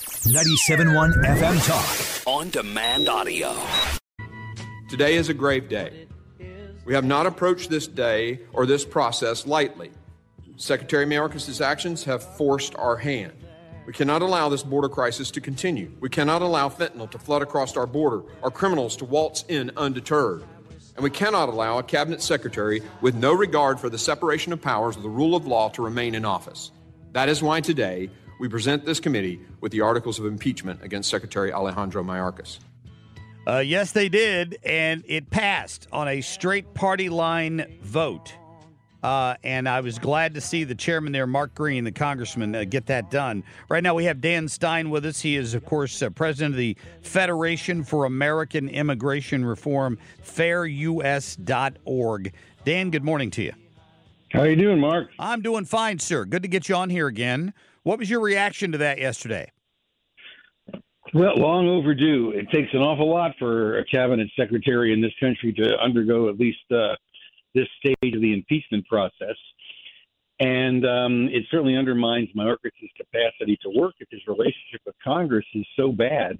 97.1 FM Talk. On demand audio. Today is a grave day. We have not approached this day or this process lightly. Secretary Mayorkas' actions have forced our hand. We cannot allow this border crisis to continue. We cannot allow fentanyl to flood across our border or criminals to waltz in undeterred. And we cannot allow a cabinet secretary with no regard for the separation of powers or the rule of law to remain in office. That is why today we present this committee with the articles of impeachment against Secretary Alejandro Mayorkas. Uh, yes, they did, and it passed on a straight party line vote. Uh, and I was glad to see the chairman there, Mark Green, the congressman, uh, get that done. Right now, we have Dan Stein with us. He is, of course, uh, president of the Federation for American Immigration Reform, fairus.org. Dan, good morning to you. How are you doing, Marc? I'm doing fine, sir. Good to get you on here again. What was your reaction to that yesterday? Well, long overdue. It takes an awful lot for a cabinet secretary in this country to undergo at least uh, this stage of the impeachment process. And um, it certainly undermines Mayorkas' capacity to work if his relationship with Congress is so bad.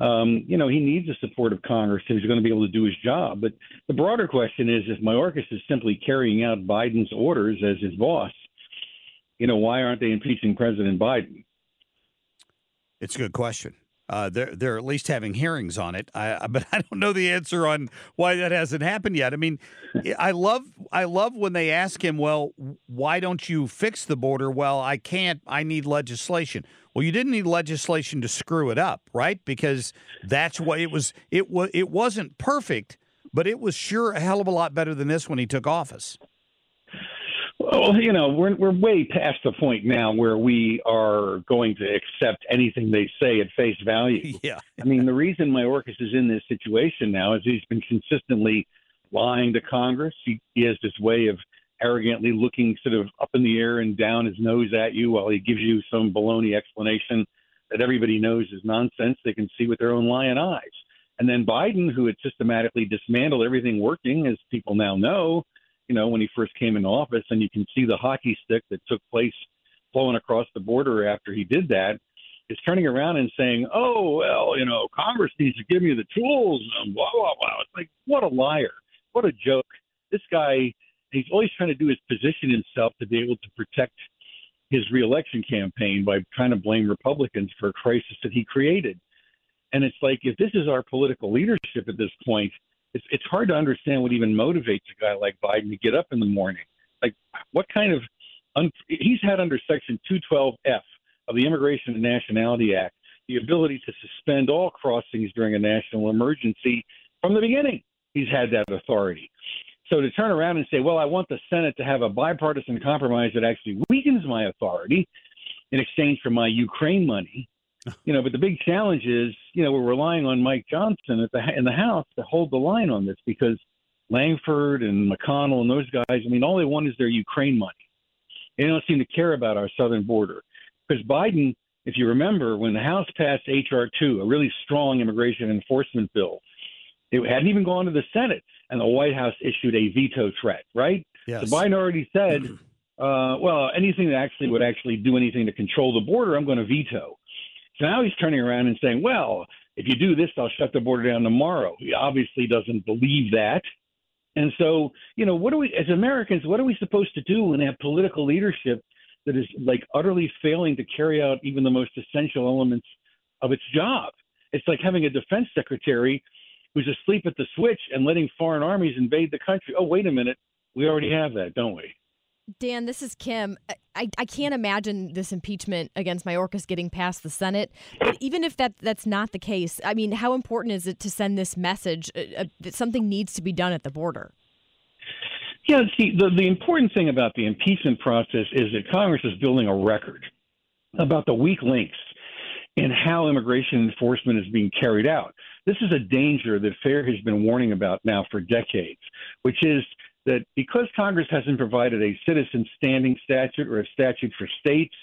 Um, you know, he needs the support of Congress if he's going to be able to do his job. But the broader question is if Mayorkas is simply carrying out Biden's orders as his boss, you know, why aren't they impeaching President Biden? It's a good question. Uh, they're they're at least having hearings on it, I, but I don't know the answer on why that hasn't happened yet. I mean, I love I love when they ask him, "Well, why don't you fix the border?" Well, I can't. I need legislation. Well, you didn't need legislation to screw it up, right? Because that's what it was. It was it wasn't perfect, but it was sure a hell of a lot better than this when he took office. Well, you know, we're we're way past the point now where we are going to accept anything they say at face value. Yeah. I mean, the reason my Mayorkas is in this situation now is he's been consistently lying to Congress. He, he has this way of arrogantly looking sort of up in the air and down his nose at you while he gives you some baloney explanation that everybody knows is nonsense. They can see with their own lion eyes. And then Biden, who had systematically dismantled everything working, as people now know, you know, when he first came into office, and you can see the hockey stick that took place flowing across the border after he did that, is turning around and saying, "Oh well, you know, Congress needs to give me the tools." And blah blah blah. It's like what a liar, what a joke. This guy, he's always trying to do is position himself to be able to protect his reelection campaign by trying to blame Republicans for a crisis that he created. And it's like if this is our political leadership at this point, it's it's hard to understand what even motivates a guy like Biden to get up in the morning. Like what kind of un, he's had under Section 212F of the Immigration and Nationality Act the ability to suspend all crossings during a national emergency from the beginning. He's had that authority. So to turn around and say, well, I want the Senate to have a bipartisan compromise that actually weakens my authority in exchange for my Ukraine money, you know, but the big challenge is, you know, we're relying on Mike Johnson at the in the House to hold the line on this because Lankford and McConnell and those guys, I mean, all they want is their Ukraine money. They don't seem to care about our southern border because Biden, if you remember, when the House passed H.R. two, a really strong immigration enforcement bill, it hadn't even gone to the Senate, and the White House issued a veto threat. Right? Yes. So Biden already said, uh, well, anything that actually would actually do anything to control the border, I'm going to veto. So now he's turning around and saying, well, if you do this, I'll shut the border down tomorrow. He obviously doesn't believe that. And so, you know, what are we, as Americans, what are we supposed to do when they have political leadership that is like utterly failing to carry out even the most essential elements of its job. It's like having a defense secretary who's asleep at the switch and letting foreign armies invade the country. Oh, wait a minute. We already have that, don't we? Dan, this is Kim. I, I can't imagine this impeachment against Mayorkas getting past the Senate. But even if that that's not the case, I mean, how important is it to send this message uh, uh, that something needs to be done at the border? Yeah, see, the, the important thing about the impeachment process is that Congress is building a record about the weak links in how immigration enforcement is being carried out. This is a danger that FAIR has been warning about now for decades, which is that because Congress hasn't provided a citizen standing statute or a statute for states,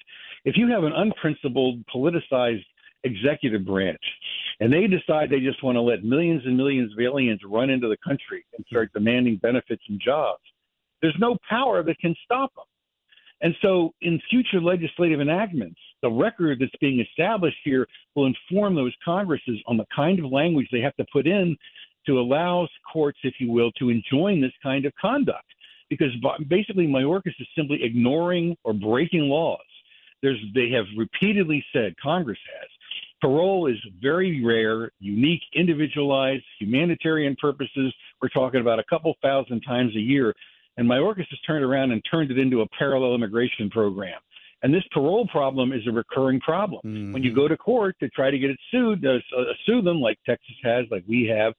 if you have an unprincipled, politicized executive branch and they decide they just want to let millions and millions of aliens run into the country and start demanding benefits and jobs, there's no power that can stop them. And so, in future legislative enactments, the record that's being established here will inform those Congresses on the kind of language they have to put in to allow courts, if you will, to enjoin this kind of conduct. Because basically, Mayorkas is simply ignoring or breaking laws. There's, they have repeatedly said, Congress has, parole is very rare, unique, individualized, humanitarian purposes. We're talking about a couple thousand times a year. And Mayorkas has turned around and turned it into a parallel immigration program. And this parole problem is a recurring problem. Mm-hmm. When you go to court to try to get it sued, uh, uh, sue them like Texas has, like we have,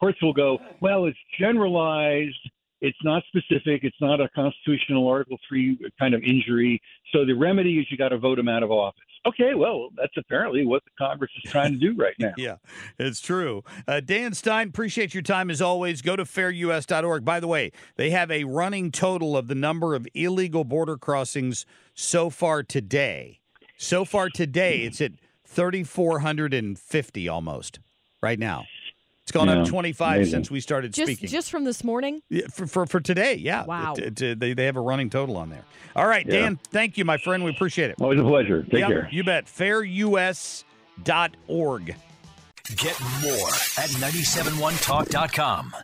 courts will go, well, it's generalized. It's not specific. It's not a constitutional Article 3 kind of injury. So the remedy is you got to vote him out of office. Okay, well, that's apparently what the Congress is trying to do right now. yeah, it's true. Uh, Dan Stein, appreciate your time as always. Go to fairus.org. By the way, they have a running total of the number of illegal border crossings so far today. So far today, it's at 3,450 almost right now. It's gone yeah, up 25 amazing. since we started just, speaking. Just from this morning? Yeah, for, for, for today, yeah. Wow. It, it, they, they have a running total on there. All right, yeah. Dan, thank you, my friend. We appreciate it. Always a pleasure. Take yep, care. You bet. Fairus.org. Get more at 971talk.com.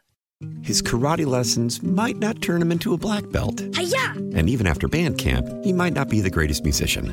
His karate lessons might not turn him into a black belt. Hi-ya! And even after band camp, he might not be the greatest musician.